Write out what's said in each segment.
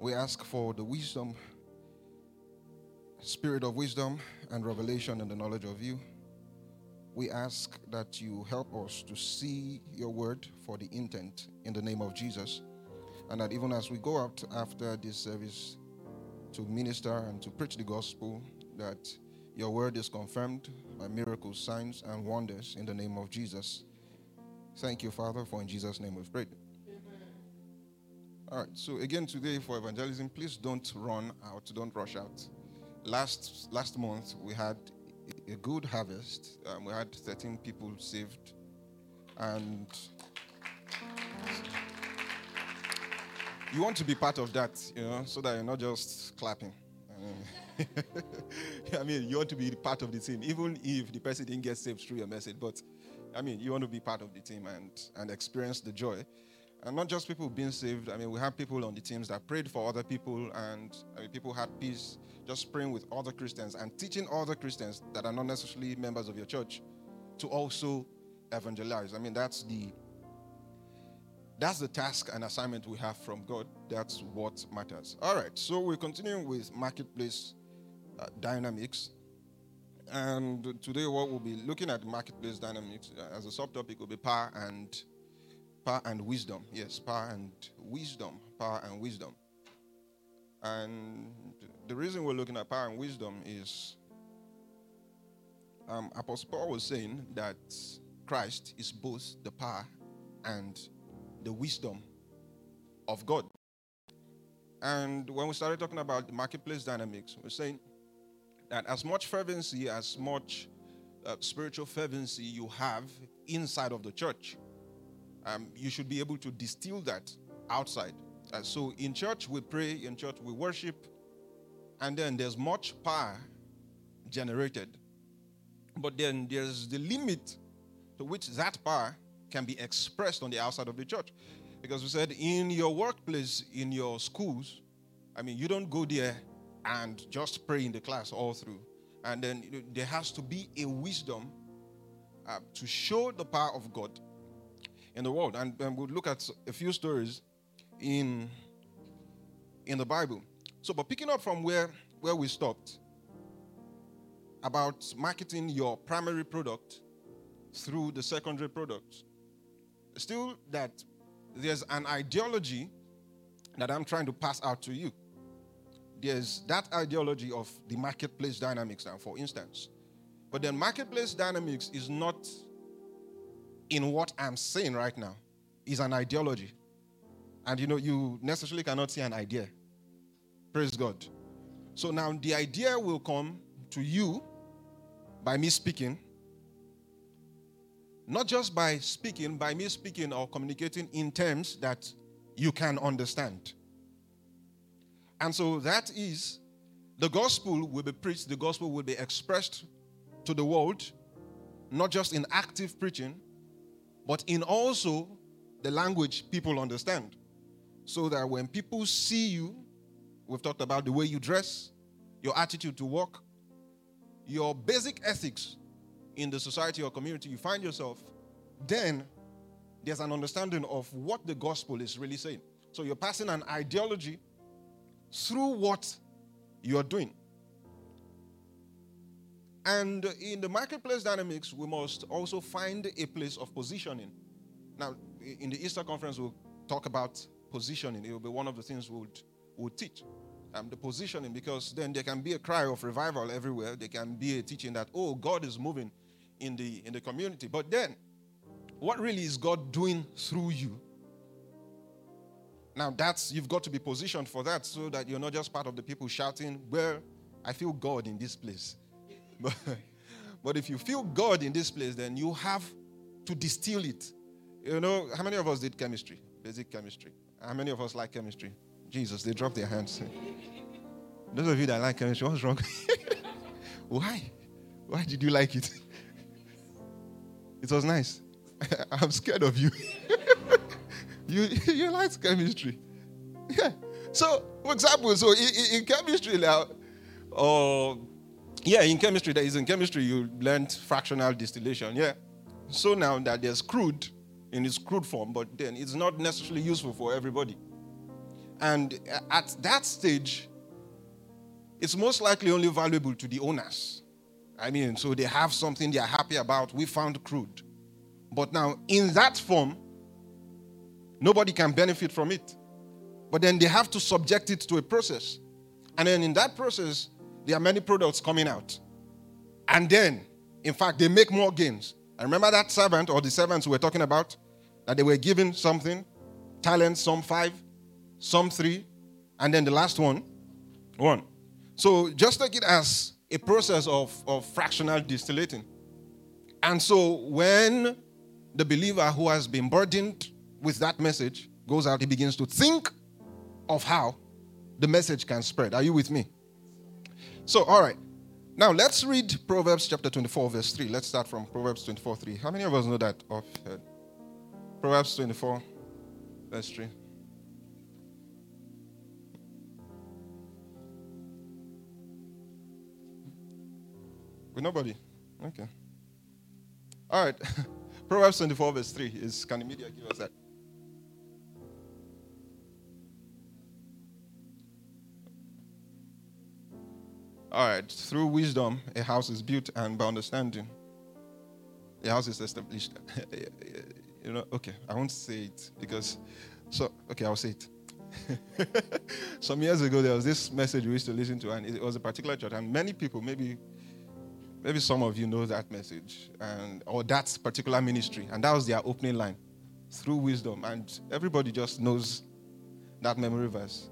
We ask for the wisdom, spirit of wisdom and revelation and the knowledge of you. We ask that you help us to see your word for the intent in the name of Jesus. And that even as we go out after this service to minister and to preach the gospel, that your word is confirmed by miracles, signs, and wonders in the name of Jesus. Thank you, Father, for in Jesus' name we've prayed. All right, so again today for evangelism, please don't run out, don't rush out. Last last month we had a good harvest. Um, we had 13 people saved, and you want to be part of that, you know, so that you're not just clapping. I mean, you want to be part of the team, even if the person didn't get saved through your message. But I mean, you want to be part of the team and and experience the joy. And not just people being saved. I mean, we have people on the teams that prayed for other people, and I mean, people had peace just praying with other Christians and teaching other Christians that are not necessarily members of your church to also evangelize. I mean, that's the that's the task and assignment we have from God. That's what matters. All right, so we're continuing with marketplace uh, dynamics. And today, what we'll be looking at marketplace dynamics uh, as a subtopic will be power and power and wisdom. Yes, power and wisdom. Power and wisdom. And the reason we're looking at power and wisdom is um, Apostle Paul was saying that Christ is both the power and the wisdom of God. And when we started talking about the marketplace dynamics, we're saying that as much fervency, as much uh, spiritual fervency you have inside of the church, um, you should be able to distill that outside. Uh, so in church, we pray, in church, we worship, and then there's much power generated. But then there's the limit to which that power can be expressed on the outside of the church. Because we said in your workplace, in your schools, I mean, you don't go there and just pray in the class all through. And then you know, there has to be a wisdom uh, to show the power of God in the world. And, and we'll look at a few stories in, in the Bible. So, but picking up from where, where we stopped about marketing your primary product through the secondary product, still that there's an ideology that I'm trying to pass out to you. There's that ideology of the marketplace dynamics now, for instance. But then marketplace dynamics is not in what I'm saying right now, is an ideology. And you know, you necessarily cannot see an idea. Praise God. So now the idea will come to you by me speaking, not just by speaking, by me speaking or communicating in terms that you can understand. And so that is the gospel will be preached, the gospel will be expressed to the world, not just in active preaching, but in also the language people understand. So that when people see you, we've talked about the way you dress, your attitude to work, your basic ethics in the society or community you find yourself, then there's an understanding of what the gospel is really saying. So you're passing an ideology through what you're doing. And in the marketplace dynamics, we must also find a place of positioning. Now, in the Easter conference, we'll talk about positioning. It will be one of the things we'll, we'll teach. Um, the positioning, because then there can be a cry of revival everywhere. There can be a teaching that, oh, God is moving in the in the community. But then, what really is God doing through you? Now that's you've got to be positioned for that so that you're not just part of the people shouting, Well, I feel God in this place. But, but if you feel God in this place, then you have to distill it. You know, how many of us did chemistry? Basic chemistry. How many of us like chemistry? Jesus, they dropped their hands. Those of you that like chemistry, what's wrong? Why? Why did you like it? It was nice. I'm scared of you. you you like chemistry. Yeah. So, for example, so in, in chemistry now, or uh, yeah, in chemistry, there is in chemistry you learned fractional distillation. Yeah. So now that there's crude in its crude form, but then it's not necessarily useful for everybody. And at that stage, it's most likely only valuable to the owners. I mean, so they have something they are happy about. We found crude. But now, in that form, nobody can benefit from it. But then they have to subject it to a process. And then in that process, there are many products coming out. And then, in fact, they make more gains. I remember that servant or the servants we were talking about, that they were given something, talents, some five, some three, and then the last one, one. So just take it as a process of, of fractional distillating. And so when the believer who has been burdened with that message goes out, he begins to think of how the message can spread. Are you with me? So, all right. Now let's read Proverbs chapter 24, verse 3. Let's start from Proverbs 24, 3. How many of us know that off head? Proverbs 24, verse 3. With nobody? Okay. All right. Proverbs 24, verse 3 is can the media give us that? All right. Through wisdom, a house is built, and by understanding, a house is established. you know, okay, I won't say it because, so, okay, I'll say it. Some years ago, there was this message we used to listen to, and it was a particular church, and many people, maybe Maybe some of you know that message and or that particular ministry, and that was their opening line through wisdom. And everybody just knows that memory verse.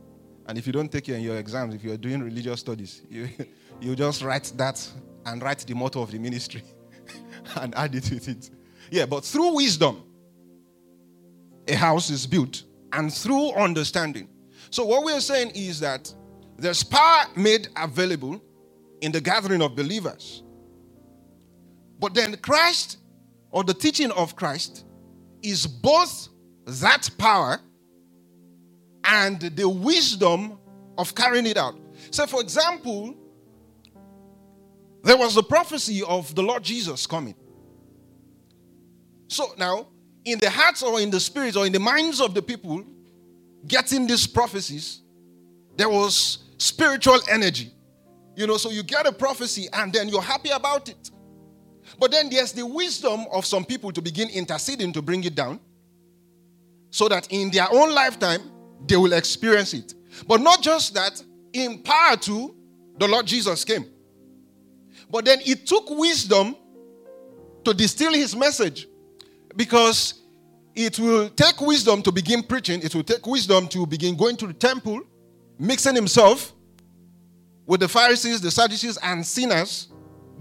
And if you don't take it in your exams, if you're doing religious studies, you, you just write that and write the motto of the ministry and add it with it. Yeah, but through wisdom, a house is built, and through understanding. So, what we're saying is that there's power made available in the gathering of believers. But then Christ, or the teaching of Christ, is both that power and the wisdom of carrying it out. So, for example, there was the prophecy of the Lord Jesus coming. So now, in the hearts or in the spirits or in the minds of the people getting these prophecies, there was spiritual energy. You know, so you get a prophecy and then you're happy about it. But then there's the wisdom of some people to begin interceding to bring it down so that in their own lifetime they will experience it. But not just that, in power to the Lord Jesus came. But then it took wisdom to distill his message because it will take wisdom to begin preaching, it will take wisdom to begin going to the temple, mixing himself with the Pharisees, the Sadducees, and sinners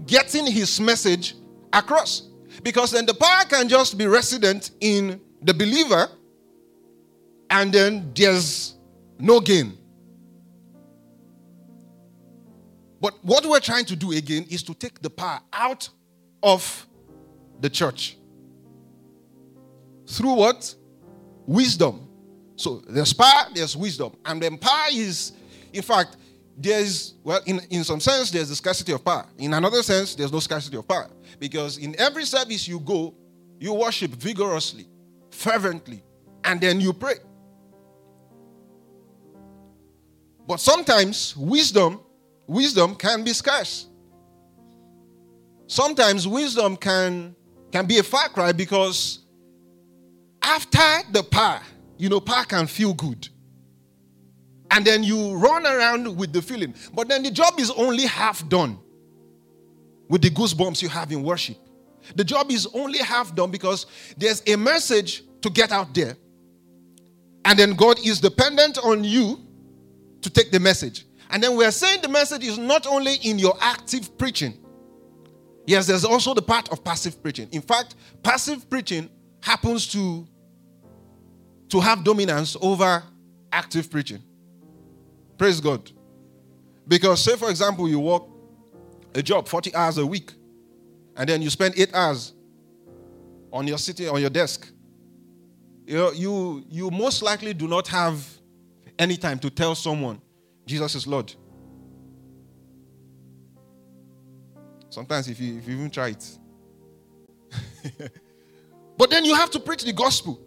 getting his message across. Because then the power can just be resident in the believer, and then there's no gain. But what we're trying to do again is to take the power out of the church. Through what? Wisdom. So there's power, there's wisdom. And then power is, in fact, there's, well, in, in some sense, there's a scarcity of power. In another sense, there's no scarcity of power. Because in every service you go, you worship vigorously, fervently, and then you pray. But sometimes wisdom, wisdom can be scarce. Sometimes wisdom can, can be a far cry because after the power, you know, power can feel good and then you run around with the feeling. But then the job is only half done with the goosebumps you have in worship. The job is only half done because there's a message to get out there. And then God is dependent on you to take the message. And then we're saying the message is not only in your active preaching. Yes, there's also the part of passive preaching. In fact, passive preaching happens to, to have dominance over active preaching. Praise God. Because, say, for example, you work a job 40 hours a week, and then you spend eight hours on your sitting on your desk. You, know, you, you most likely do not have any time to tell someone Jesus is Lord. Sometimes, if you, if you even try it. but then you have to preach the gospel.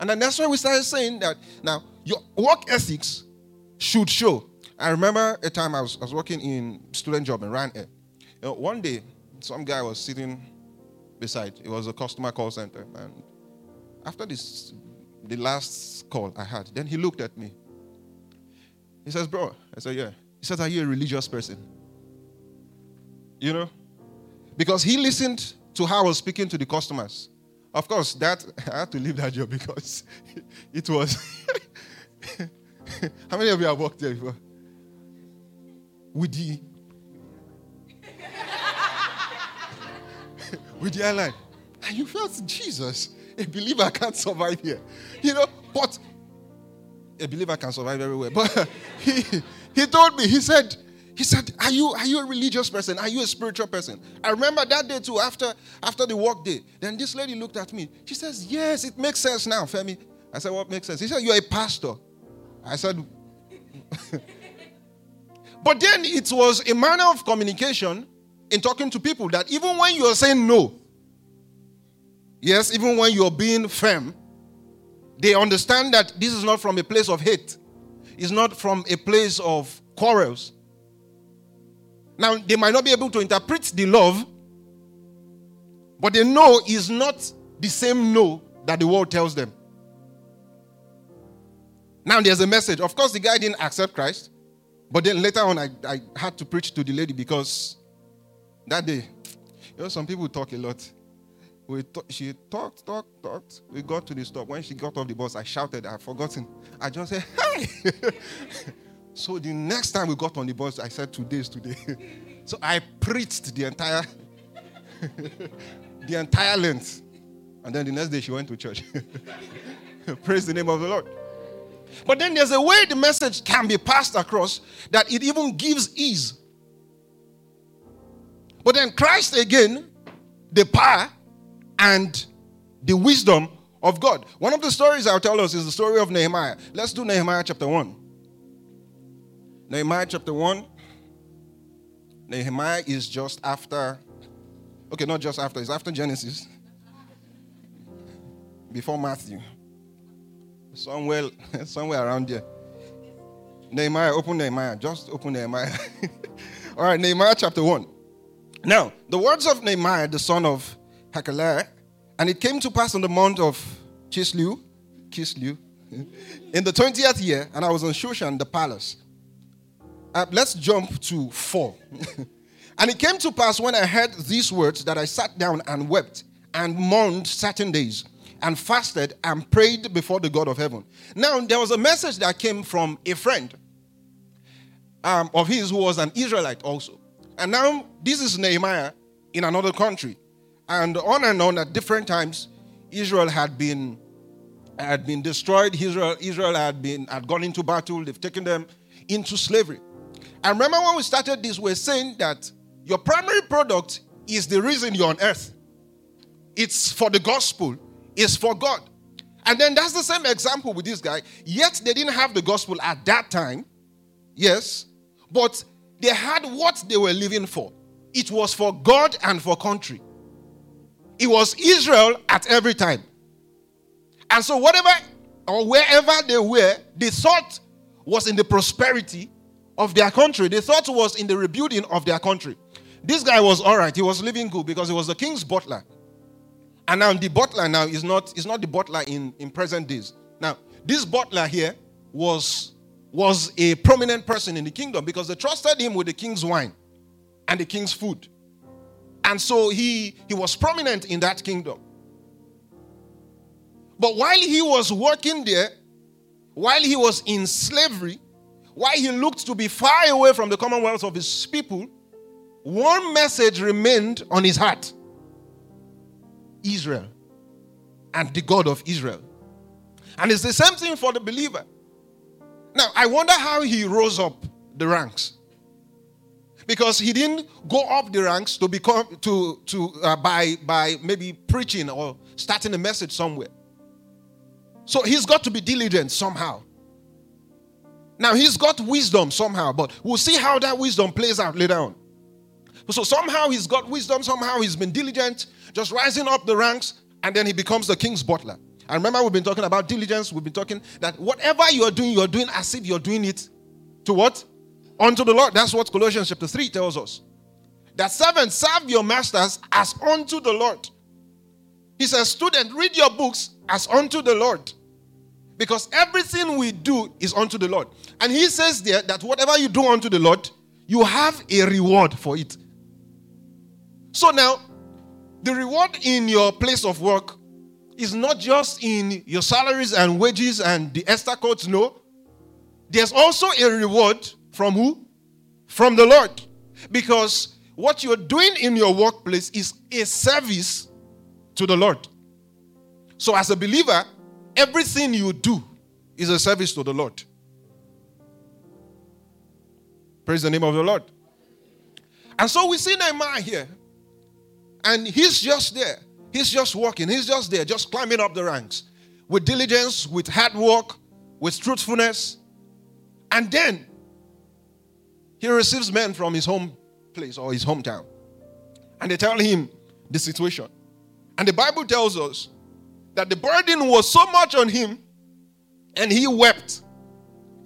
And then that's why we started saying that now your work ethics should show. I remember a time I was, I was working in student job in Ryanair. You know, one day, some guy was sitting beside. It was a customer call center, and after this, the last call I had, then he looked at me. He says, "Bro," I said, "Yeah." He says, "Are you a religious person?" You know, because he listened to how I was speaking to the customers. Of course, that I had to leave that job because it was. how many of you have worked there before? With the with the airline, and you felt Jesus. A believer can't survive here, you know. But a believer can survive everywhere. But he he told me. He said he said, Are you are you a religious person? Are you a spiritual person? I remember that day too, after after the work day. Then this lady looked at me. She says, Yes, it makes sense now, Femi. I said, What makes sense? He said, You're a pastor. I said, But then it was a manner of communication in talking to people that even when you're saying no, yes, even when you're being firm, they understand that this is not from a place of hate. It's not from a place of quarrels. Now, they might not be able to interpret the love, but they know is not the same no that the world tells them. Now, there's a message. Of course, the guy didn't accept Christ, but then later on, I, I had to preach to the lady because that day, you know, some people talk a lot. We she talked, talked, talked. We got to the stop. When she got off the bus, I shouted. I've forgotten. I just said, "Hi." So the next time we got on the bus, I said, Today is today. so I preached the entire the entire length. And then the next day she went to church. Praise the name of the Lord. But then there's a way the message can be passed across that it even gives ease. But then Christ again, the power and the wisdom of God. One of the stories I'll tell us is the story of Nehemiah. Let's do Nehemiah chapter 1. Nehemiah chapter 1. Nehemiah is just after, okay, not just after, it's after Genesis, before Matthew. Somewhere, somewhere around there. Nehemiah, open Nehemiah. Just open Nehemiah. All right, Nehemiah chapter 1. Now, the words of Nehemiah, the son of Hachaliah, and it came to pass on the month of Chisleu, Kislew, in the 20th year, and I was in Shushan, the palace. Uh, let's jump to 4. and it came to pass when I heard these words that I sat down and wept and mourned certain days and fasted and prayed before the God of heaven. Now, there was a message that came from a friend um, of his who was an Israelite also. And now, this is Nehemiah in another country. And on and on at different times, Israel had been had been destroyed. Israel, Israel had been had gone into battle. They've taken them into slavery. I remember when we started this, we are saying that your primary product is the reason you're on earth. It's for the gospel, it's for God. And then that's the same example with this guy. Yet they didn't have the gospel at that time. Yes. But they had what they were living for. It was for God and for country. It was Israel at every time. And so, whatever or wherever they were, they thought was in the prosperity of their country. They thought was in the rebuilding of their country. This guy was all right. He was living good because he was the king's butler. And now the butler now is not, is not the butler in, in present days. Now, this butler here was, was a prominent person in the kingdom because they trusted him with the king's wine and the king's food. And so he, he was prominent in that kingdom. But while he was working there, while he was in slavery, while he looked to be far away from the commonwealth of his people, one message remained on his heart Israel and the God of Israel. And it's the same thing for the believer. Now, I wonder how he rose up the ranks. Because he didn't go up the ranks to become to to uh, by by maybe preaching or starting a message somewhere. So he's got to be diligent somehow. Now he's got wisdom somehow, but we'll see how that wisdom plays out later on. So somehow he's got wisdom, somehow he's been diligent, just rising up the ranks, and then he becomes the king's butler. I remember we've been talking about diligence. We've been talking that whatever you're doing, you're doing as if you're doing it to what? Unto the Lord. That's what Colossians chapter 3 tells us. That servants serve your masters as unto the Lord. He says, Student, read your books as unto the Lord. Because everything we do is unto the Lord. And he says there that whatever you do unto the Lord, you have a reward for it. So now, the reward in your place of work is not just in your salaries and wages and the extra codes, no. There's also a reward from who? From the Lord. Because what you're doing in your workplace is a service to the Lord. So, as a believer, everything you do is a service to the Lord. Praise the name of the Lord. And so we see Nehemiah here, and he's just there. He's just walking. He's just there, just climbing up the ranks with diligence, with hard work, with truthfulness. And then he receives men from his home place or his hometown. And they tell him the situation. And the Bible tells us that the burden was so much on him and he wept.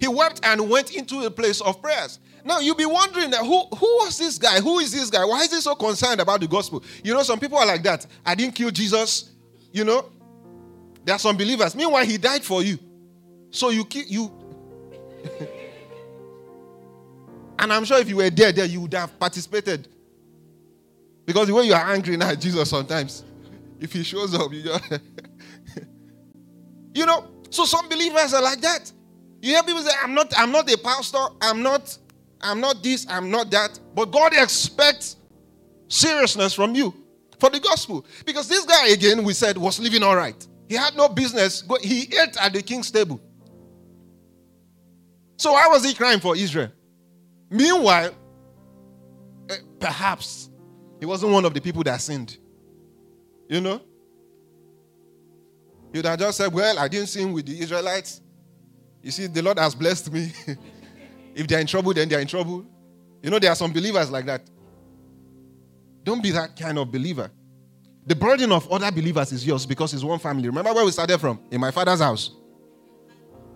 He wept and went into a place of prayers. Now you'll be wondering that who, who was this guy? Who is this guy? Why is he so concerned about the gospel? You know, some people are like that. I didn't kill Jesus. You know, there are some believers. Meanwhile, he died for you. So you you. And I'm sure if you were there, there you would have participated. Because the way you are angry now at Jesus sometimes, if he shows up, you just You know, so some believers are like that. You hear people say, I'm not, I'm not a pastor, I'm not I'm not this, I'm not that. But God expects seriousness from you for the gospel. Because this guy, again, we said, was living all right. He had no business. He ate at the king's table. So why was he crying for Israel? Meanwhile, eh, perhaps he wasn't one of the people that sinned. You know? You'd have just said, Well, I didn't sin with the Israelites. You see, the Lord has blessed me. If they're in trouble, then they're in trouble. You know, there are some believers like that. Don't be that kind of believer. The burden of other believers is yours because it's one family. Remember where we started from? In my father's house.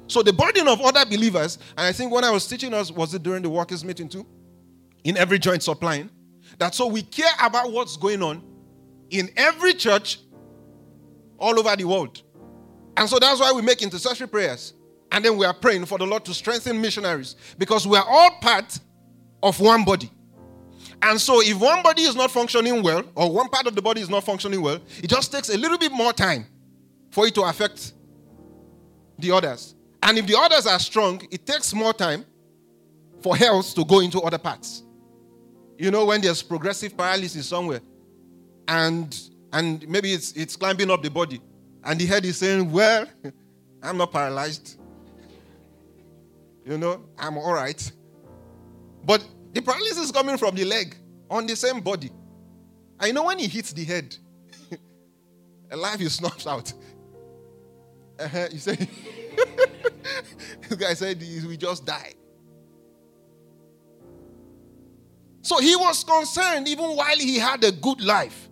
So the burden of other believers, and I think when I was teaching us, was it during the workers' meeting too? In every joint supplying. That so we care about what's going on in every church all over the world. And so that's why we make intercessory prayers. And then we are praying for the Lord to strengthen missionaries because we are all part of one body. And so, if one body is not functioning well, or one part of the body is not functioning well, it just takes a little bit more time for it to affect the others. And if the others are strong, it takes more time for health to go into other parts. You know, when there's progressive paralysis somewhere, and and maybe it's it's climbing up the body, and the head is saying, Well, I'm not paralyzed. You know, I'm all right. But the paralysis is coming from the leg on the same body. I know when he hits the head, a life is snaps out. Uh-huh, you say, this guy said we just die. So he was concerned even while he had a good life.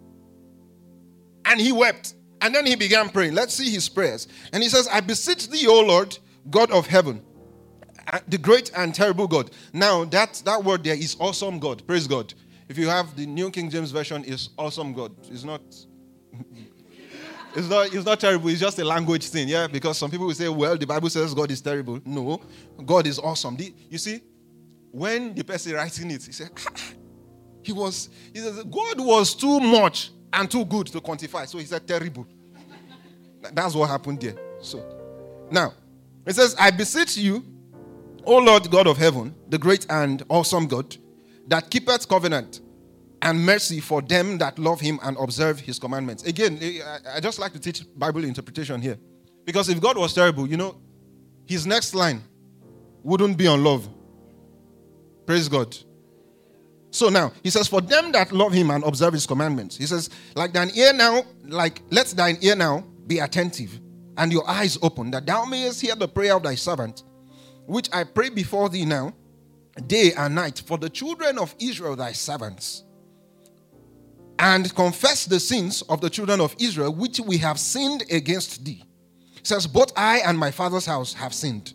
And he wept. And then he began praying. Let's see his prayers. And he says, I beseech thee, O Lord, God of heaven uh, the great and terrible God. Now, that, that word there is awesome God. Praise God. If you have the New King James Version, is awesome God. It's not. It's not. It's not terrible. It's just a language thing, yeah. Because some people will say, "Well, the Bible says God is terrible." No, God is awesome. The, you see, when the person writing it, he said, "He was." He says, "God was too much and too good to quantify." So he said, "Terrible." That's what happened there. So, now it says, "I beseech you." O Lord God of heaven, the great and awesome God, that keepeth covenant and mercy for them that love him and observe his commandments. Again, I just like to teach Bible interpretation here. Because if God was terrible, you know, his next line wouldn't be on love. Praise God. So now, he says, For them that love him and observe his commandments, he says, like thine ear now, like let thine ear now be attentive and your eyes open, that thou mayest hear the prayer of thy servant which I pray before thee now, day and night, for the children of Israel, thy servants, and confess the sins of the children of Israel, which we have sinned against thee. He says, Both I and my father's house have sinned.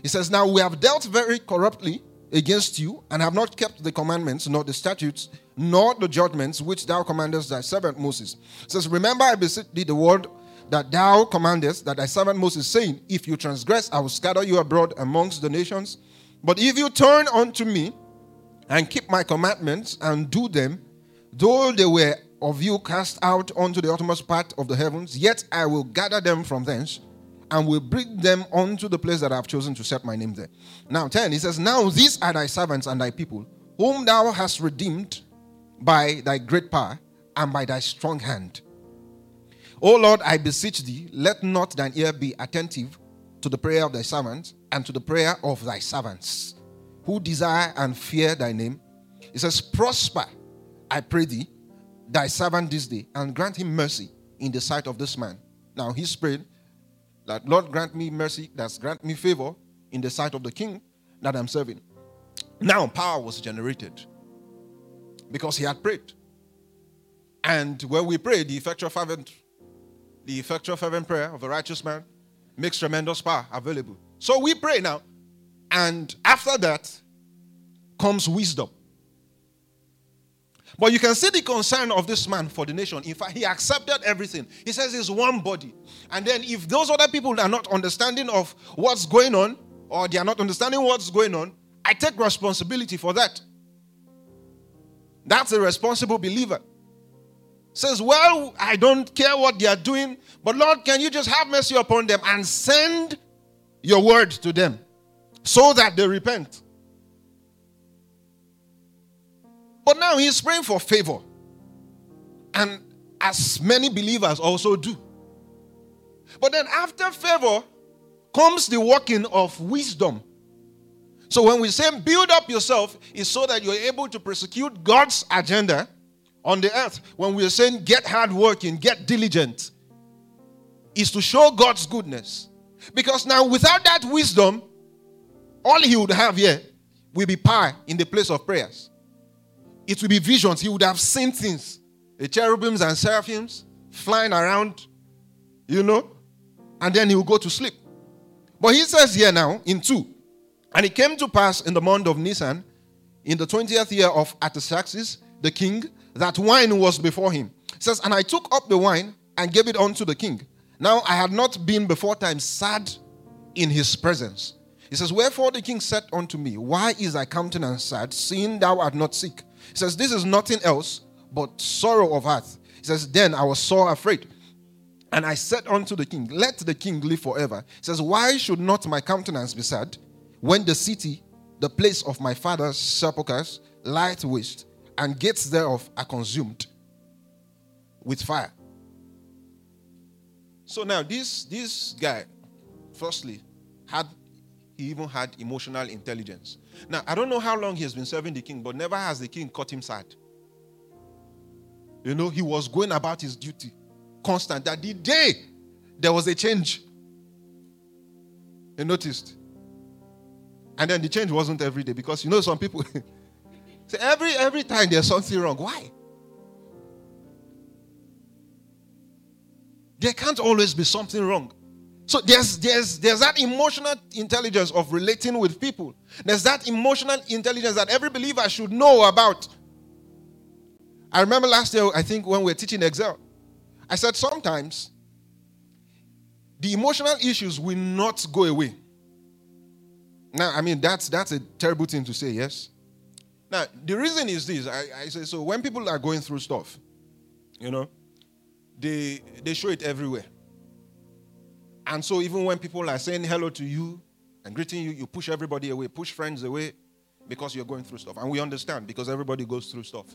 He says, Now we have dealt very corruptly against you and have not kept the commandments, nor the statutes, nor the judgments which thou commandest thy servant Moses. He says, Remember, I beseech thee the word that thou commandest that thy servant Moses, saying, If you transgress, I will scatter you abroad amongst the nations. But if you turn unto me and keep my commandments and do them, though they were of you cast out unto the uttermost part of the heavens, yet I will gather them from thence and will bring them unto the place that I have chosen to set my name there. Now, 10, he says, Now these are thy servants and thy people, whom thou hast redeemed by thy great power and by thy strong hand. O Lord, I beseech thee, let not thine ear be attentive to the prayer of thy servants and to the prayer of thy servants, who desire and fear thy name. He says, Prosper, I pray thee, thy servant this day, and grant him mercy in the sight of this man. Now he's prayed that Lord grant me mercy, that's grant me favor in the sight of the king that I'm serving. Now power was generated because he had prayed. And when we pray, the effectual fervent, the effectual fervent prayer of a righteous man makes tremendous power available. So we pray now, and after that comes wisdom. But you can see the concern of this man for the nation. In fact, he accepted everything. He says it's one body. And then, if those other people are not understanding of what's going on, or they are not understanding what's going on, I take responsibility for that. That's a responsible believer. Says, Well, I don't care what they are doing, but Lord, can you just have mercy upon them and send your word to them so that they repent? Now he's praying for favor. And as many believers also do. But then after favor comes the working of wisdom. So when we say build up yourself, it's so that you're able to prosecute God's agenda on the earth. When we're saying get hard working, get diligent, is to show God's goodness. Because now without that wisdom, all he would have here will be power in the place of prayers it will be visions. He would have seen things. The cherubims and seraphims flying around, you know, and then he will go to sleep. But he says here now in 2 And it came to pass in the month of Nisan, in the 20th year of Artaxerxes, the king, that wine was before him. Says, And I took up the wine and gave it unto the king. Now I had not been before time sad in his presence. He says, Wherefore the king said unto me, Why is thy countenance sad, seeing thou art not sick? He says, This is nothing else but sorrow of heart. He says, Then I was sore afraid. And I said unto the king, Let the king live forever. He says, Why should not my countenance be sad when the city, the place of my father's sepulchres, light waste, and gates thereof are consumed with fire? So now this this guy, firstly, had he even had emotional intelligence. Now, I don't know how long he has been serving the king, but never has the king caught him sad. You know, he was going about his duty constant. That the day there was a change, he noticed. And then the change wasn't every day because you know some people say every every time there's something wrong. Why? There can't always be something wrong. So there's there's there's that emotional intelligence of relating with people. There's that emotional intelligence that every believer should know about. I remember last year, I think when we were teaching Excel, I said sometimes the emotional issues will not go away. Now, I mean that's that's a terrible thing to say, yes. Now, the reason is this. I, I say so when people are going through stuff, you know, they they show it everywhere. And so even when people are saying hello to you and greeting you, you push everybody away, push friends away because you're going through stuff. And we understand because everybody goes through stuff.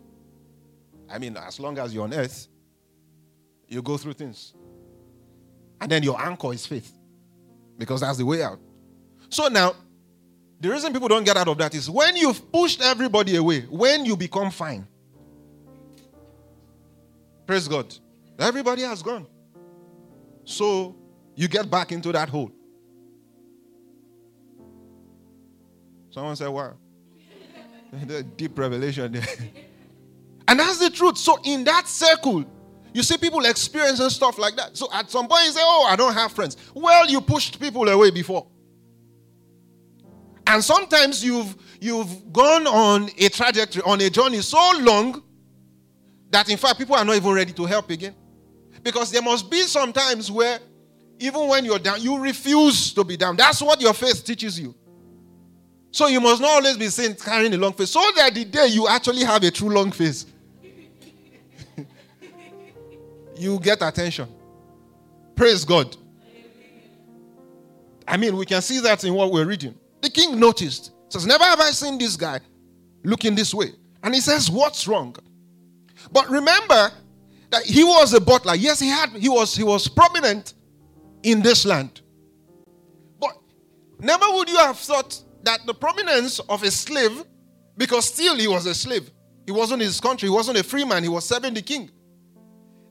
I mean, as long as you're on earth, you go through things. And then your anchor is faith because that's the way out. So now, the reason people don't get out of that is when you've pushed everybody away, when you become fine. Praise God. Everybody has gone. So you get back into that hole. Someone said, Wow. deep revelation there. and that's the truth. So, in that circle, You see people experiencing stuff like that. So at some point you say, Oh, I don't have friends. Well, you pushed people away before. And sometimes you've you've gone on a trajectory, on a journey so long that in fact people are not even ready to help again. Because there must be some times where even when you're down, you refuse to be down. That's what your faith teaches you. So you must not always be saying carrying a long face, so that the day you actually have a true long face, you get attention. Praise God. I mean, we can see that in what we're reading. The king noticed, says, Never have I seen this guy looking this way. And he says, What's wrong? But remember that he was a butler. Yes, he had he was he was prominent in this land. But never would you have thought that the prominence of a slave, because still he was a slave, he wasn't his country, he wasn't a free man, he was serving the king.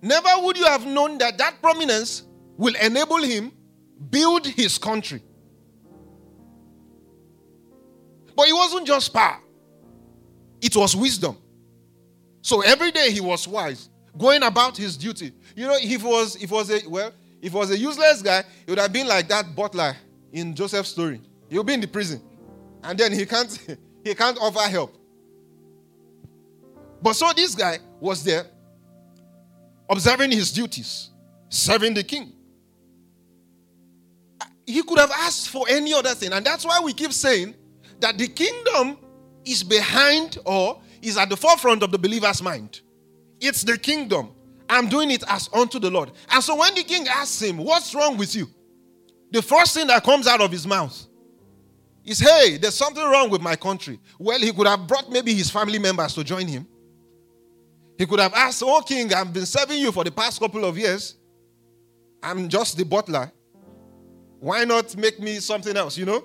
Never would you have known that that prominence will enable him build his country. But it wasn't just power, it was wisdom. So every day he was wise, going about his duty. You know, if it was if it was a well, if it was a useless guy, it would have been like that butler in Joseph's story. He'll be in the prison. And then he can't he can't offer help. But so this guy was there observing his duties, serving the king. He could have asked for any other thing. And that's why we keep saying that the kingdom is behind or is at the forefront of the believer's mind. It's the kingdom. I'm doing it as unto the Lord. And so when the king asks him, What's wrong with you? The first thing that comes out of his mouth is, Hey, there's something wrong with my country. Well, he could have brought maybe his family members to join him. He could have asked, Oh, king, I've been serving you for the past couple of years. I'm just the butler. Why not make me something else, you know?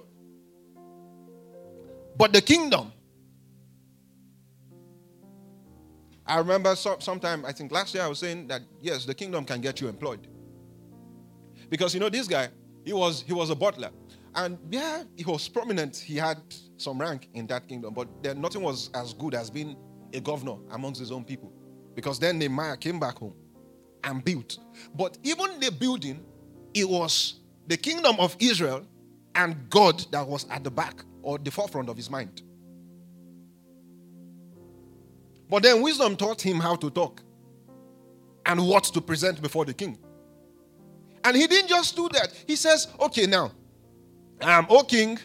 But the kingdom. I remember some, sometime, I think last year, I was saying that yes, the kingdom can get you employed. Because you know, this guy, he was he was a butler. And yeah, he was prominent. He had some rank in that kingdom, but then nothing was as good as being a governor amongst his own people. Because then Nehemiah came back home and built. But even the building, it was the kingdom of Israel and God that was at the back or the forefront of his mind. But then wisdom taught him how to talk and what to present before the king. And he didn't just do that. He says, okay, now, um, oh king,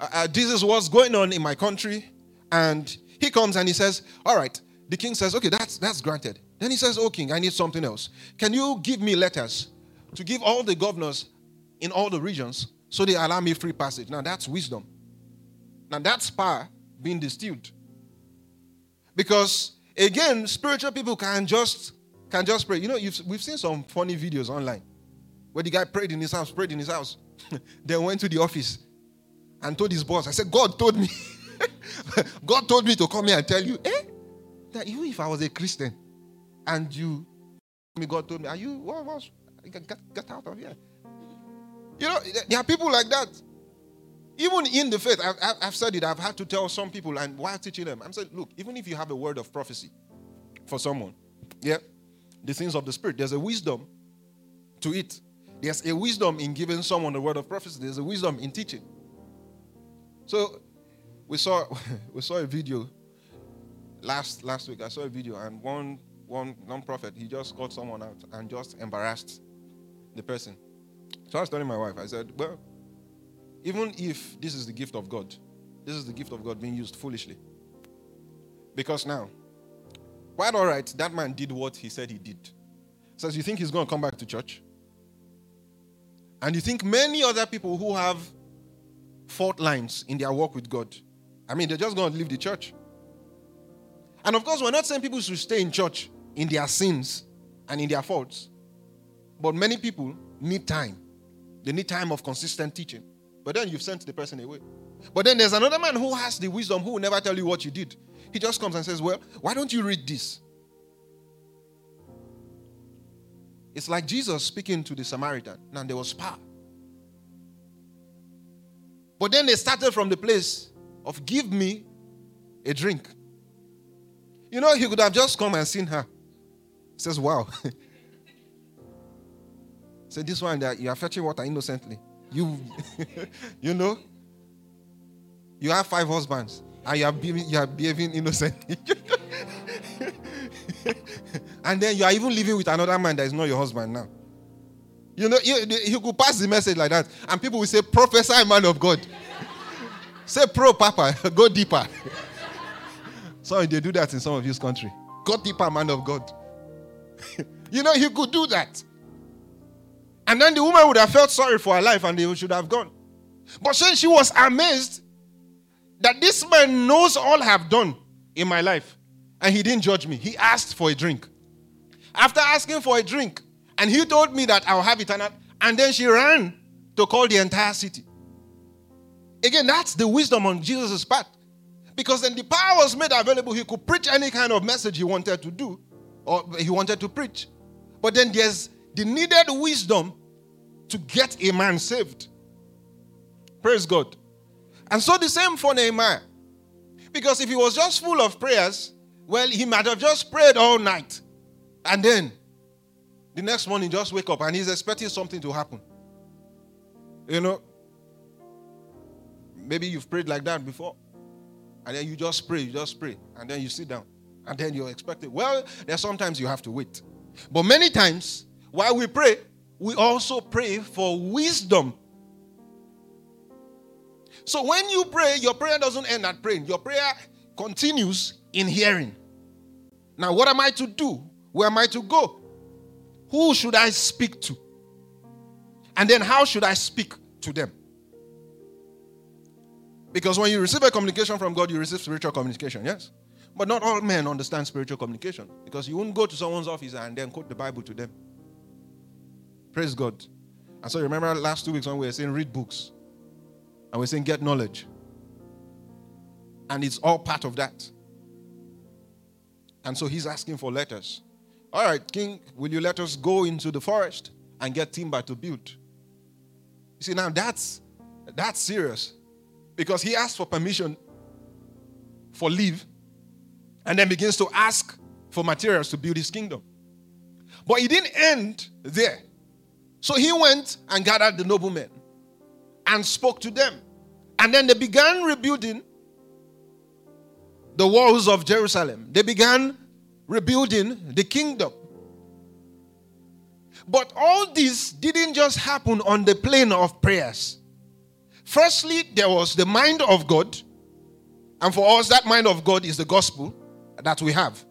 uh, uh, this is what's going on in my country. And he comes and he says, all right. The king says, okay, that's, that's granted. Then he says, oh king, I need something else. Can you give me letters to give all the governors in all the regions so they allow me free passage? Now that's wisdom. Now that's power being distilled. Because again, spiritual people can just can just pray. You know, we've seen some funny videos online where the guy prayed in his house, prayed in his house, then went to the office and told his boss, I said, God told me, God told me to come here and tell you, eh? That even if I was a Christian and you, me, God told me, are you, what was, get, get out of here. You know, there are people like that. Even in the faith, I've, I've said it, I've had to tell some people, and while teaching them, I'm saying, look, even if you have a word of prophecy for someone, yeah, the things of the Spirit, there's a wisdom to it. There's a wisdom in giving someone the word of prophecy, there's a wisdom in teaching. So, we saw we saw a video last last week. I saw a video, and one one non-prophet he just called someone out and just embarrassed the person. So I was telling my wife, I said, well, even if this is the gift of God, this is the gift of God being used foolishly. Because now, quite all right, that man did what he said he did. Says, you think he's going to come back to church? And you think many other people who have fault lines in their work with God, I mean, they're just going to leave the church. And of course, we're not saying people should stay in church in their sins and in their faults. But many people need time. They need time of consistent teaching. But then you've sent the person away. But then there's another man who has the wisdom who will never tell you what you did. He just comes and says, Well, why don't you read this? It's like Jesus speaking to the Samaritan, and there was power. But then they started from the place of give me a drink. You know, he could have just come and seen her. He says, Wow. Say this one that you are fetching water innocently. You you know, you have five husbands and you are behaving, you are behaving innocently. and then you are even living with another man that is not your husband now. You know, you, could pass the message like that, and people will say, Prophesy, man of God. say, Pro, Papa, go deeper. Sorry, they do that in some of his country. Go deeper, man of God. you know, he could do that. And then the woman would have felt sorry for her life and they should have gone. But since she was amazed that this man knows all I have done in my life and he didn't judge me, he asked for a drink. After asking for a drink, and he told me that I'll have eternal, and then she ran to call the entire city. Again, that's the wisdom on Jesus' part. Because then the power was made available, he could preach any kind of message he wanted to do or he wanted to preach. But then there's the needed wisdom to get a man saved. Praise God. And so the same for Nehemiah. Because if he was just full of prayers, well, he might have just prayed all night. And then the next morning, just wake up and he's expecting something to happen. You know, maybe you've prayed like that before. And then you just pray, you just pray. And then you sit down. And then you're expecting. Well, there's sometimes you have to wait. But many times, while we pray, we also pray for wisdom. So when you pray, your prayer doesn't end at praying, your prayer continues in hearing. Now, what am I to do? Where am I to go? Who should I speak to? And then how should I speak to them? Because when you receive a communication from God, you receive spiritual communication, yes? But not all men understand spiritual communication because you won't go to someone's office and then quote the Bible to them. Praise God. And so you remember last two weeks when we were saying read books and we are saying get knowledge. And it's all part of that. And so he's asking for letters. All right, King, will you let us go into the forest and get timber to build? You see, now that's that's serious. Because he asked for permission for leave and then begins to ask for materials to build his kingdom. But he didn't end there. So he went and gathered the noblemen and spoke to them. And then they began rebuilding the walls of Jerusalem. They began rebuilding the kingdom. But all this didn't just happen on the plane of prayers. Firstly, there was the mind of God. And for us, that mind of God is the gospel that we have.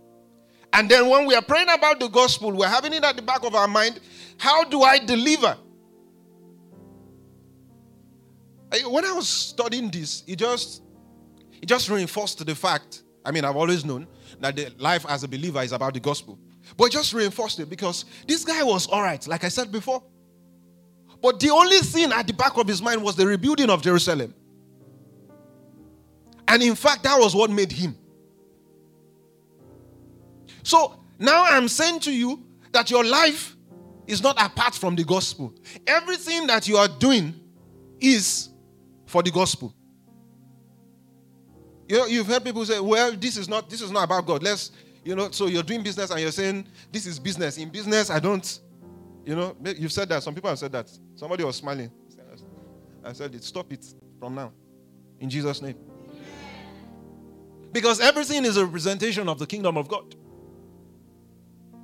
And then when we are praying about the gospel, we're having it at the back of our mind how do I deliver? When I was studying this, it just it just reinforced the fact. I mean, I've always known that the life as a believer is about the gospel. But just reinforced it because this guy was all right, like I said before. But the only thing at the back of his mind was the rebuilding of Jerusalem. And in fact, that was what made him. So now I'm saying to you that your life is not apart from the gospel. Everything that you are doing is for the gospel. You know, you've heard people say, well, this is not this is not about God. Let's, you know, so you're doing business and you're saying this is business. In business, I don't, you know, you've said that. Some people have said that. Somebody was smiling. I said it. Stop it from now. In Jesus' name. Because everything is a representation of the kingdom of God.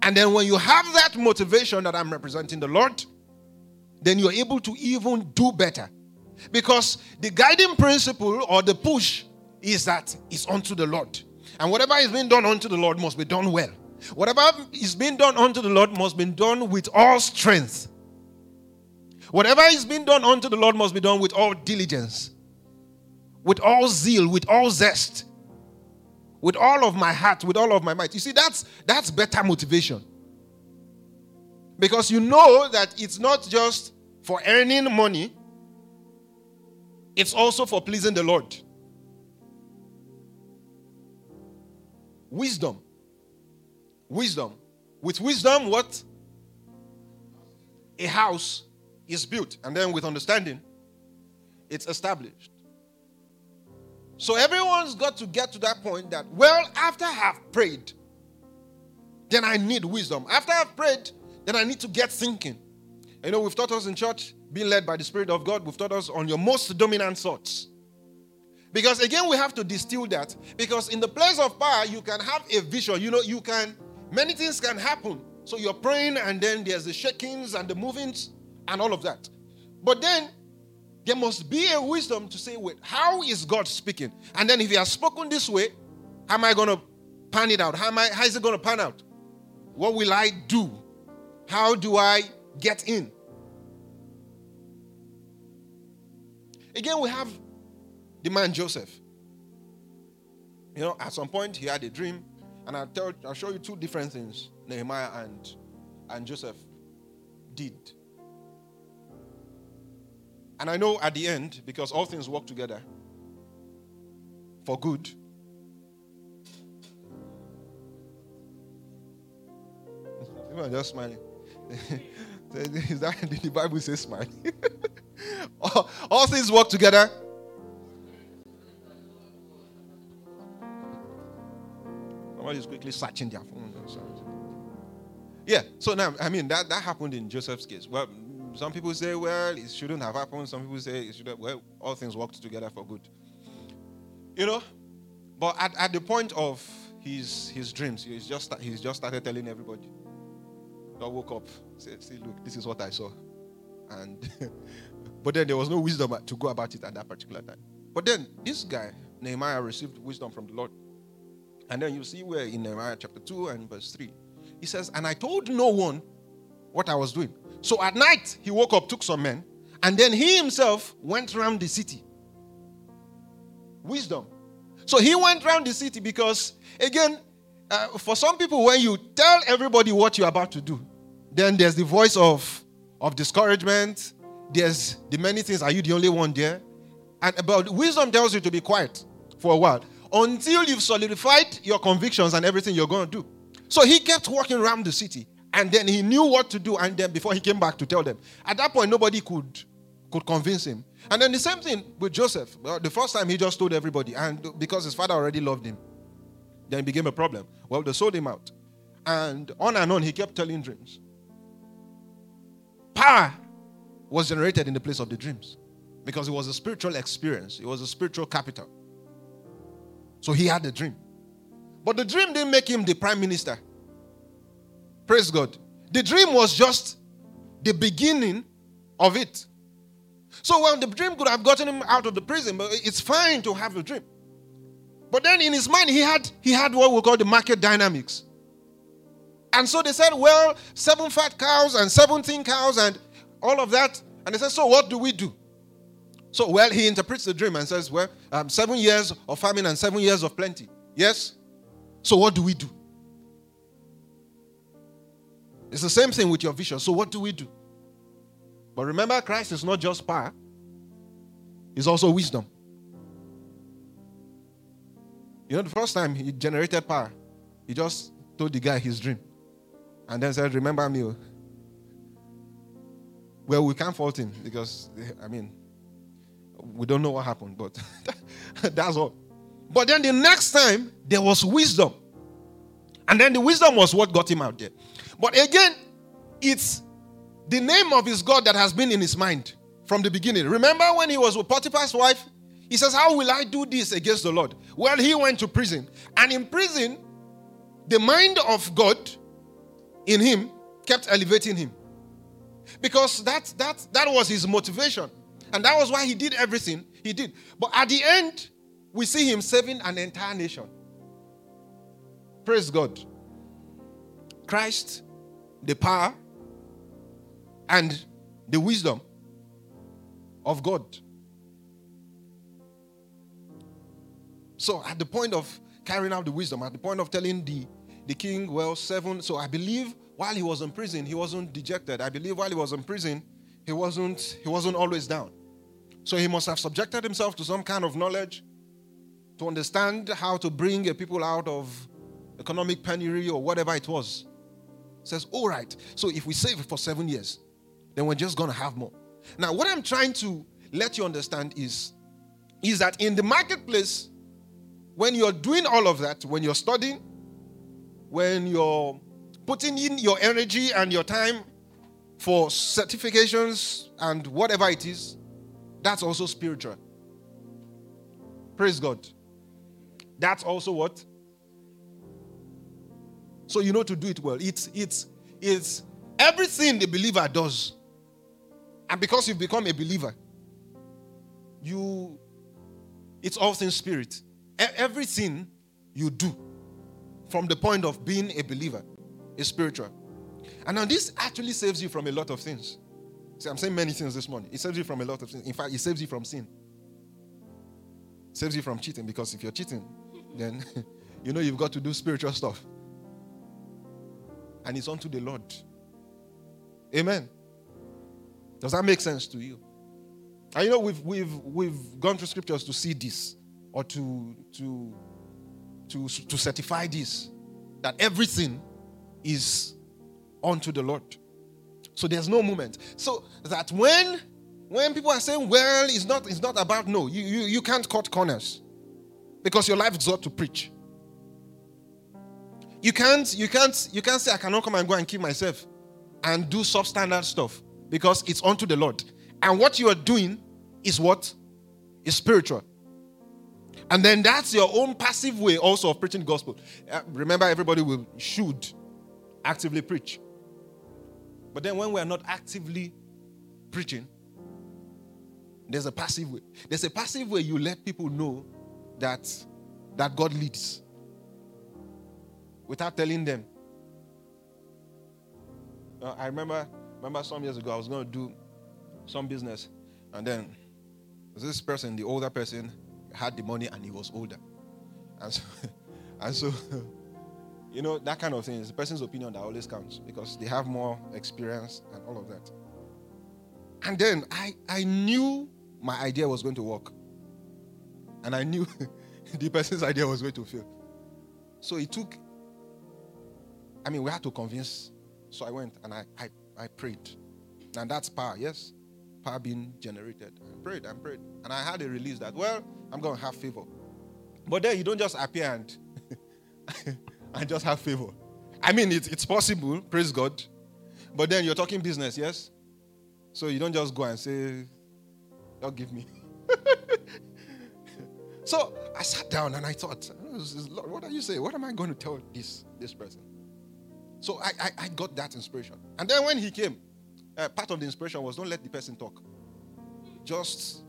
And then when you have that motivation that I'm representing the Lord, then you're able to even do better. Because the guiding principle or the push is that it's unto the Lord. And whatever is being done unto the Lord must be done well. Whatever is being done unto the Lord must be done with all strength. Whatever is being done unto the Lord must be done with all diligence, with all zeal, with all zest with all of my heart, with all of my might. You see, that's that's better motivation. Because you know that it's not just for earning money, it's also for pleasing the Lord. Wisdom. Wisdom. With wisdom, what? A house is built. And then with understanding, it's established. So everyone's got to get to that point that, well, after I have prayed, then I need wisdom. After I've prayed, then I need to get thinking. You know, we've taught us in church, being led by the Spirit of God, we've taught us on your most dominant thoughts. Because again, we have to distill that. Because in the place of power, you can have a vision. You know, you can, many things can happen. So you're praying, and then there's the shakings and the movings and all of that. But then there must be a wisdom to say, wait, how is God speaking? And then if He has spoken this way, how am I going to pan it out? How, am I, how is it going to pan out? What will I do? How do I get in? Again, we have the man Joseph. You know, at some point he had a dream, and I'll tell I'll show you two different things Nehemiah and, and Joseph did. And I know at the end, because all things work together for good. You are just smiling. Is that the Bible says smile? all, all things work together. Somebody's quickly searching their phone. Yeah, so now, I mean, that, that happened in Joseph's case. Well, some people say, well, it shouldn't have happened. Some people say, it should have, well, all things worked together for good. You know? But at, at the point of his, his dreams, he's just, he's just started telling everybody. I woke up, said, see, look, this is what I saw. And but then there was no wisdom to go about it at that particular time. But then this guy, Nehemiah, received wisdom from the Lord. And then you see where in Nehemiah chapter 2 and verse 3, he says, And I told no one what I was doing. So at night, he woke up, took some men, and then he himself went around the city. Wisdom. So he went around the city because, again, uh, for some people, when you tell everybody what you're about to do, then there's the voice of, of discouragement. There's the many things. Are you the only one there? And about wisdom tells you to be quiet for a while until you've solidified your convictions and everything you're going to do. So he kept walking around the city and then he knew what to do. And then before he came back to tell them, at that point, nobody could, could convince him. And then the same thing with Joseph. Well, the first time he just told everybody, and because his father already loved him, then it became a problem. Well, they sold him out. And on and on, he kept telling dreams. Power was generated in the place of the dreams because it was a spiritual experience, it was a spiritual capital. So he had a dream. But the dream didn't make him the prime minister. Praise God. The dream was just the beginning of it. So, well, the dream could have gotten him out of the prison, but it's fine to have a dream. But then in his mind, he had he had what we call the market dynamics. And so they said, well, seven fat cows and 17 cows and all of that. And they said, so what do we do? So, well, he interprets the dream and says, well, um, seven years of famine and seven years of plenty. Yes? So, what do we do? It's the same thing with your vision. So, what do we do? But remember, Christ is not just power, He's also wisdom. You know, the first time he generated power, he just told the guy his dream. And then said, Remember me. Oh. Well, we can't fault him because, I mean, we don't know what happened, but that's all. But then the next time, there was wisdom. And then the wisdom was what got him out there. But again, it's the name of his God that has been in his mind from the beginning. Remember when he was with Potiphar's wife? He says, How will I do this against the Lord? Well, he went to prison. And in prison, the mind of God in him kept elevating him. Because that, that, that was his motivation. And that was why he did everything he did. But at the end, we see him saving an entire nation. Praise God. Christ, the power, and the wisdom of God. So, at the point of carrying out the wisdom, at the point of telling the, the king, well, seven. So, I believe while he was in prison, he wasn't dejected. I believe while he was in prison, he wasn't, he wasn't always down. So, he must have subjected himself to some kind of knowledge to understand how to bring a people out of economic penury or whatever it was. Says, all right, so if we save for seven years, then we're just going to have more. Now, what I'm trying to let you understand is, is that in the marketplace, when you're doing all of that, when you're studying, when you're putting in your energy and your time for certifications and whatever it is, that's also spiritual. Praise God. That's also what? So you know to do it well. It's it's it's everything the believer does. And because you've become a believer, you it's all in spirit. Everything you do from the point of being a believer is spiritual. And now this actually saves you from a lot of things. See, I'm saying many things this morning. It saves you from a lot of things. In fact, it saves you from sin. It saves you from cheating because if you're cheating, then you know you've got to do spiritual stuff. And it's unto the Lord. Amen. Does that make sense to you? And you know we've we've we've gone through scriptures to see this or to to to to certify this that everything is unto the Lord. So there's no moment. So that when when people are saying, well, it's not, it's not about no, you, you, you can't cut corners because your life is not to preach. You can't, you can't, you can't say I cannot come and go and kill myself and do substandard stuff because it's unto the Lord. And what you are doing is what? Is spiritual. And then that's your own passive way also of preaching the gospel. Uh, remember, everybody will should actively preach. But then when we're not actively preaching, there's a passive way. There's a passive way you let people know that, that God leads without telling them. Uh, I remember, remember some years ago, I was going to do some business, and then this person, the older person, had the money and he was older. And so, and so you know, that kind of thing is the person's opinion that always counts because they have more experience and all of that. And then I, I knew my idea was going to work. And I knew the person's idea was going to fail. So it took, I mean, we had to convince. So I went and I, I, I prayed. And that's power, yes? Power being generated. I prayed and prayed. And I had a release that, well, I'm going to have favor. But then you don't just appear and and just have favor. I mean, it's, it's possible, praise God. But then you're talking business, yes? So you don't just go and say, "Don't give me. so I sat down and I thought, Lord, what are you saying? What am I going to tell this, this person? So I, I, I got that inspiration. And then when he came, uh, part of the inspiration was don't let the person talk. Just,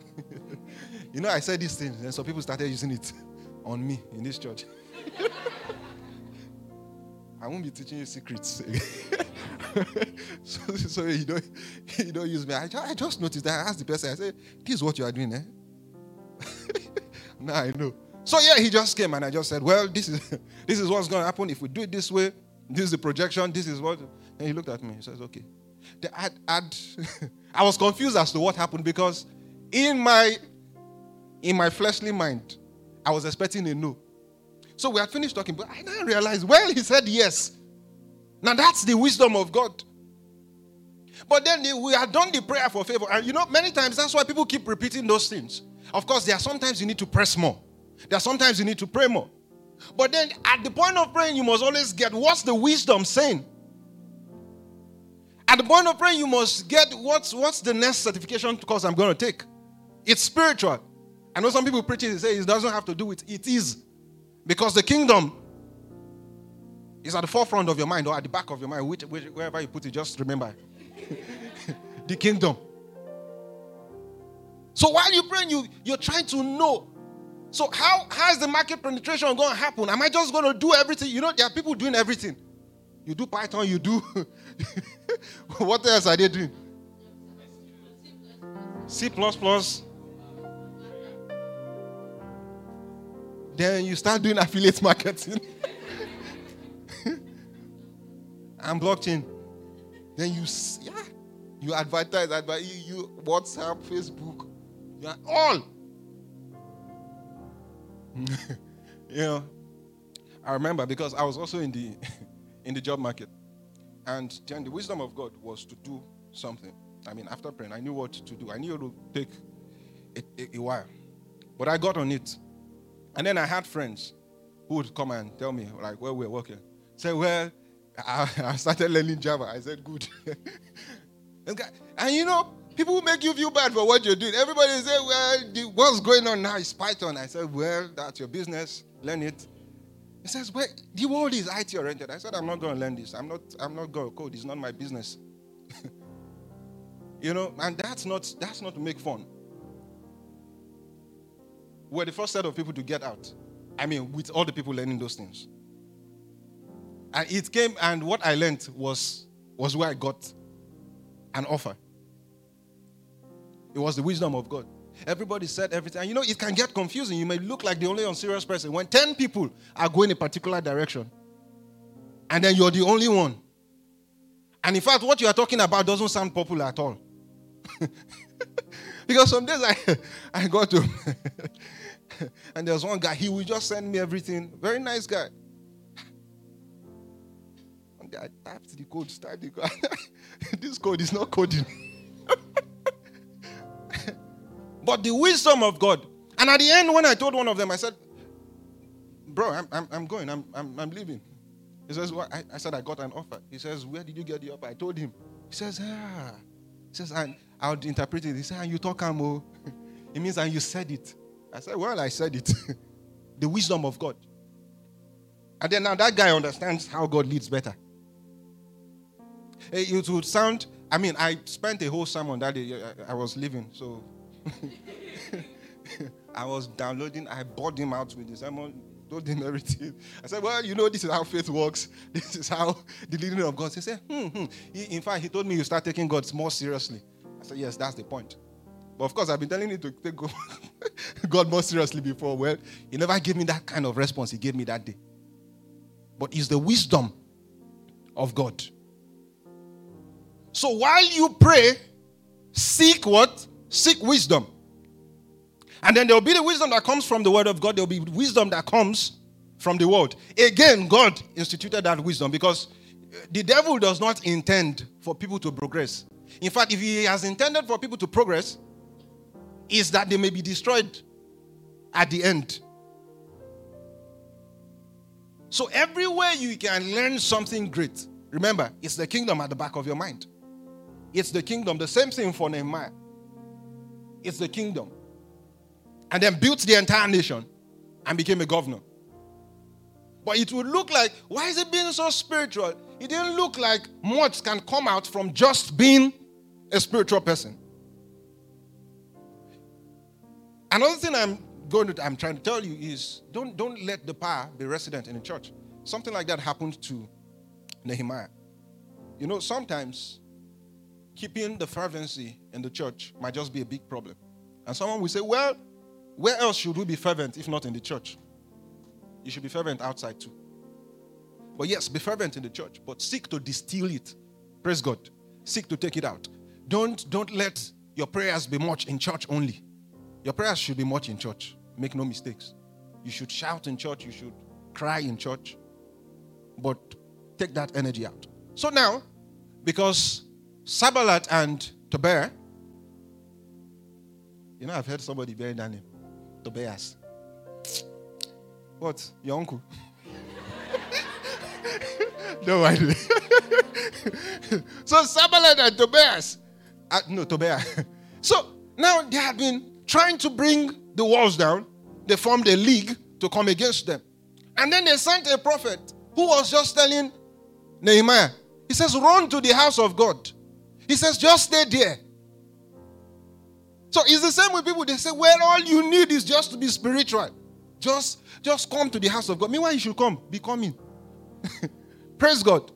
you know, I said these things, and so people started using it on me in this church. I won't be teaching you secrets. so, so you don't you don't use me. I, I just noticed that I asked the person, I said, This is what you are doing, eh? now I know. So yeah, he just came and I just said, Well, this is this is what's gonna happen if we do it this way. This is the projection, this is what and he looked at me, he says, Okay. The, I'd, I'd I was confused as to what happened because in my in my fleshly mind, I was expecting a no. So we had finished talking, but I now realized, well, he said yes. Now that's the wisdom of God. But then we had done the prayer for favor. And you know, many times that's why people keep repeating those things. Of course, there are sometimes you need to press more, there are sometimes you need to pray more. But then at the point of praying, you must always get what's the wisdom saying. At the point of praying, you must get what's what's the next certification course I'm going to take. It's spiritual. I know some people preach it, they say it doesn't have to do with it. It is. Because the kingdom is at the forefront of your mind or at the back of your mind, which, which, wherever you put it, just remember the kingdom. So while you're praying, you, you're trying to know. So, how, how is the market penetration going to happen? Am I just going to do everything? You know, there are people doing everything. You do Python, you do. what else are they doing? C. Then you start doing affiliate marketing and blockchain. Then you, yeah, you advertise, advertise, you, you WhatsApp, Facebook, you are all. you know, I remember because I was also in the in the job market, and then the wisdom of God was to do something. I mean, after praying, I knew what to do. I knew it would take a, a, a while, but I got on it. And then I had friends who would come and tell me, like, where we're working. Say, well, I, I started learning Java. I said, good. and you know, people will make you feel bad for what you're doing. Everybody say, well, what's going on now is Python. I said, well, that's your business. Learn it. He says, well, the world is IT oriented. I said, I'm not going to learn this. I'm not, I'm not going to code. It's not my business. you know, and that's not, that's not to make fun. We're the first set of people to get out. I mean, with all the people learning those things. And it came, and what I learned was, was where I got an offer. It was the wisdom of God. Everybody said everything. And you know, it can get confusing. You may look like the only unserious person when 10 people are going a particular direction, and then you're the only one. And in fact, what you are talking about doesn't sound popular at all. because some days I, I got to, and there's one guy, he will just send me everything. Very nice guy. One day I typed the code, typed the code. this code is not coding. But the wisdom of God. And at the end, when I told one of them, I said, Bro, I'm, I'm, I'm going, I'm, I'm, I'm leaving. He says? I, I said, I got an offer. He says, Where did you get the offer? I told him. He says, Ah. He says, and I'll interpret it. He said, And you talk, Amo. it means, and you said it. I said, Well, I said it. the wisdom of God. And then now that guy understands how God leads better. It would sound, I mean, I spent a whole sermon that day. I was leaving, so I was downloading. I bought him out with the sermon, told him everything. I said, Well, you know, this is how faith works. This is how the leading of God. He said, hmm, hmm. He, in fact, he told me you start taking God more seriously. I said, Yes, that's the point. But of course, I've been telling you to take God more seriously before. Well, he never gave me that kind of response he gave me that day. But it's the wisdom of God. So while you pray, seek what? Seek wisdom. And then there'll be the wisdom that comes from the word of God, there'll be wisdom that comes from the world. Again, God instituted that wisdom because uh, the devil does not intend for people to progress. In fact, if he has intended for people to progress, is that they may be destroyed at the end. So, everywhere you can learn something great, remember, it's the kingdom at the back of your mind. It's the kingdom. The same thing for Nehemiah. It's the kingdom. And then built the entire nation and became a governor. But it would look like, why is it being so spiritual? It didn't look like much can come out from just being a spiritual person. Another thing I'm going to I'm trying to tell you is don't don't let the power be resident in the church. Something like that happened to Nehemiah. You know, sometimes keeping the fervency in the church might just be a big problem. And someone will say, Well, where else should we be fervent if not in the church? You should be fervent outside too. But yes, be fervent in the church, but seek to distill it. Praise God. Seek to take it out. Don't don't let your prayers be much in church only. Your prayers should be much in church. Make no mistakes. You should shout in church, you should cry in church, but take that energy out. So now, because Sanballat and Tobiah, you know, I've heard somebody bear that name, Tobias. What? Your uncle? no, I do. so Sanballat and Tobias, uh, no, Tobiah. so now they have been trying to bring the walls down. They formed a league to come against them. And then they sent a prophet who was just telling Nehemiah, he says, run to the house of God. He says, just stay there. So it's the same with people. They say, well, all you need is just to be spiritual. Just, just come to the house of God. Meanwhile, you should come. Be coming. Praise God.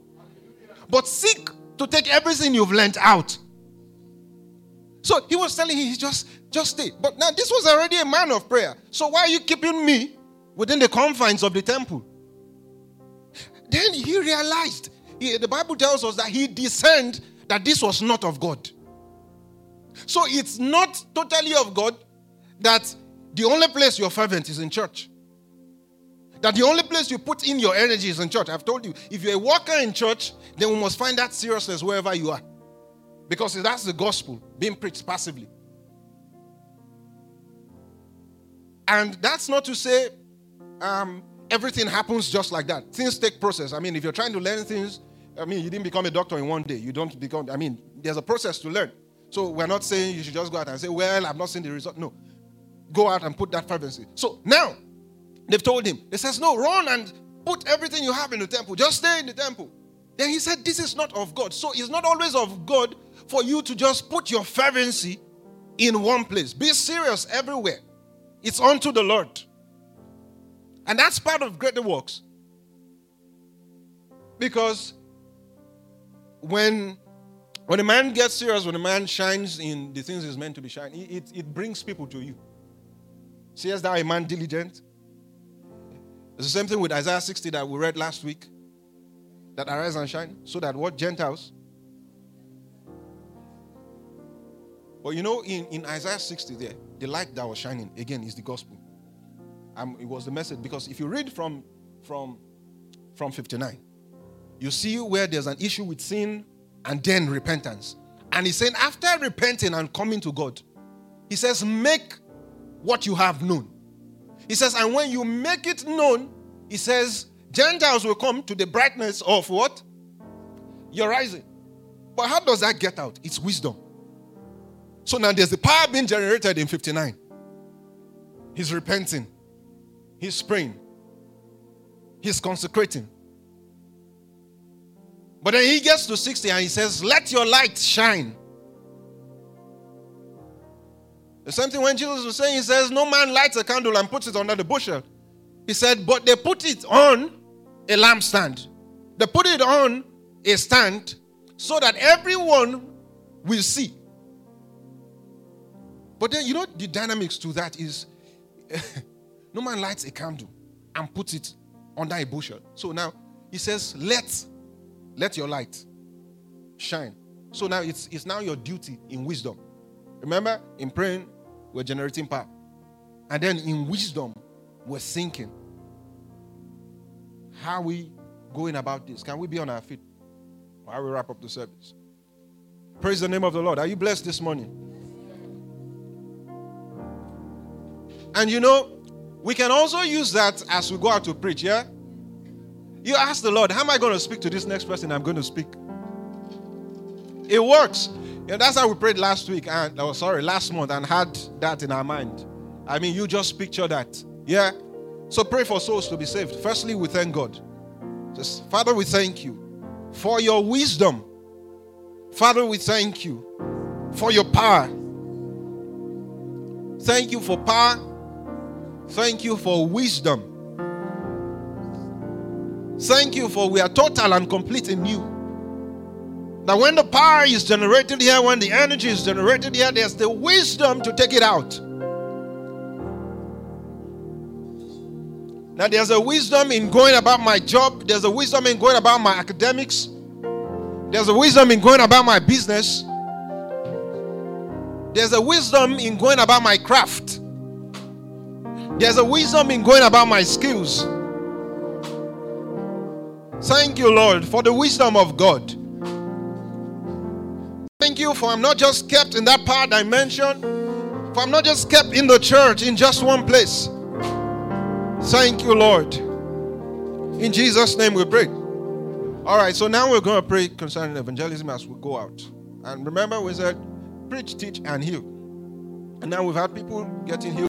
But seek to take everything you've learned out. So he was telling him, he just, just stay. But now this was already a man of prayer. So why are you keeping me within the confines of the temple? Then he realized, he, the Bible tells us that he discerned that this was not of God. So it's not totally of God that the only place you're fervent is in church. That the only place you put in your energy is in church. I've told you, if you're a worker in church, then we must find that seriousness wherever you are. Because that's the gospel being preached passively. And that's not to say um, everything happens just like that. Things take process. I mean, if you're trying to learn things, I mean, you didn't become a doctor in one day. You don't become, I mean, there's a process to learn. So we're not saying you should just go out and say, well, I've not seen the result. No. Go out and put that fervency. So now, they've told him, he says, no, run and put everything you have in the temple. Just stay in the temple. Then he said, this is not of God. So it's not always of God for you to just put your fervency in one place. Be serious everywhere. It's unto the Lord. And that's part of greater works. Because when when a man gets serious, when a man shines in the things he's meant to be shining, it, it brings people to you. Seest thou a man diligent? It's the same thing with Isaiah 60 that we read last week. That arise and shine, so that what Gentiles. But you know, in, in Isaiah 60 there, the light that was shining, again, is the gospel. Um, it was the message. Because if you read from, from, from 59, you see where there's an issue with sin and then repentance. And he's saying, after repenting and coming to God, he says, make what you have known. He says, and when you make it known, he says, Gentiles will come to the brightness of what? Your rising. But how does that get out? It's wisdom. So now there's the power being generated in 59. He's repenting, he's praying, he's consecrating. But then he gets to 60 and he says, Let your light shine. The same thing when Jesus was saying, He says, No man lights a candle and puts it under the bushel. He said, But they put it on a lampstand. They put it on a stand so that everyone will see. But then, you know, the dynamics to that is no man lights a candle and puts it under a bushel. So now he says, Let let your light shine. So now it's, it's now your duty in wisdom. Remember, in praying, we're generating power. And then in wisdom, we're thinking. How are we going about this? Can we be on our feet while we wrap up the service? Praise the name of the Lord. Are you blessed this morning? And you know, we can also use that as we go out to preach, yeah? You ask the Lord, how am I going to speak to this next person I'm going to speak? It works. That's how we prayed last week, and I oh, sorry, last month, and had that in our mind. I mean, you just picture that. Yeah? So pray for souls to be saved. Firstly, we thank God. Just, Father, we thank you for your wisdom. Father, we thank you for your power. Thank you for power. Thank you for wisdom. Thank you for we are total and complete in you. That when the power is generated here, when the energy is generated here, there's the wisdom to take it out. Now, there's a wisdom in going about my job, there's a wisdom in going about my academics, there's a wisdom in going about my business, there's a wisdom in going about my craft, there's a wisdom in going about my skills. Thank you, Lord, for the wisdom of God. Thank you for I'm not just kept in that power dimension, for I'm not just kept in the church in just one place. Thank you, Lord. In Jesus' name we pray. All right, so now we're going to pray concerning evangelism as we go out. And remember, we said preach, teach, and heal. And now we've had people getting healed.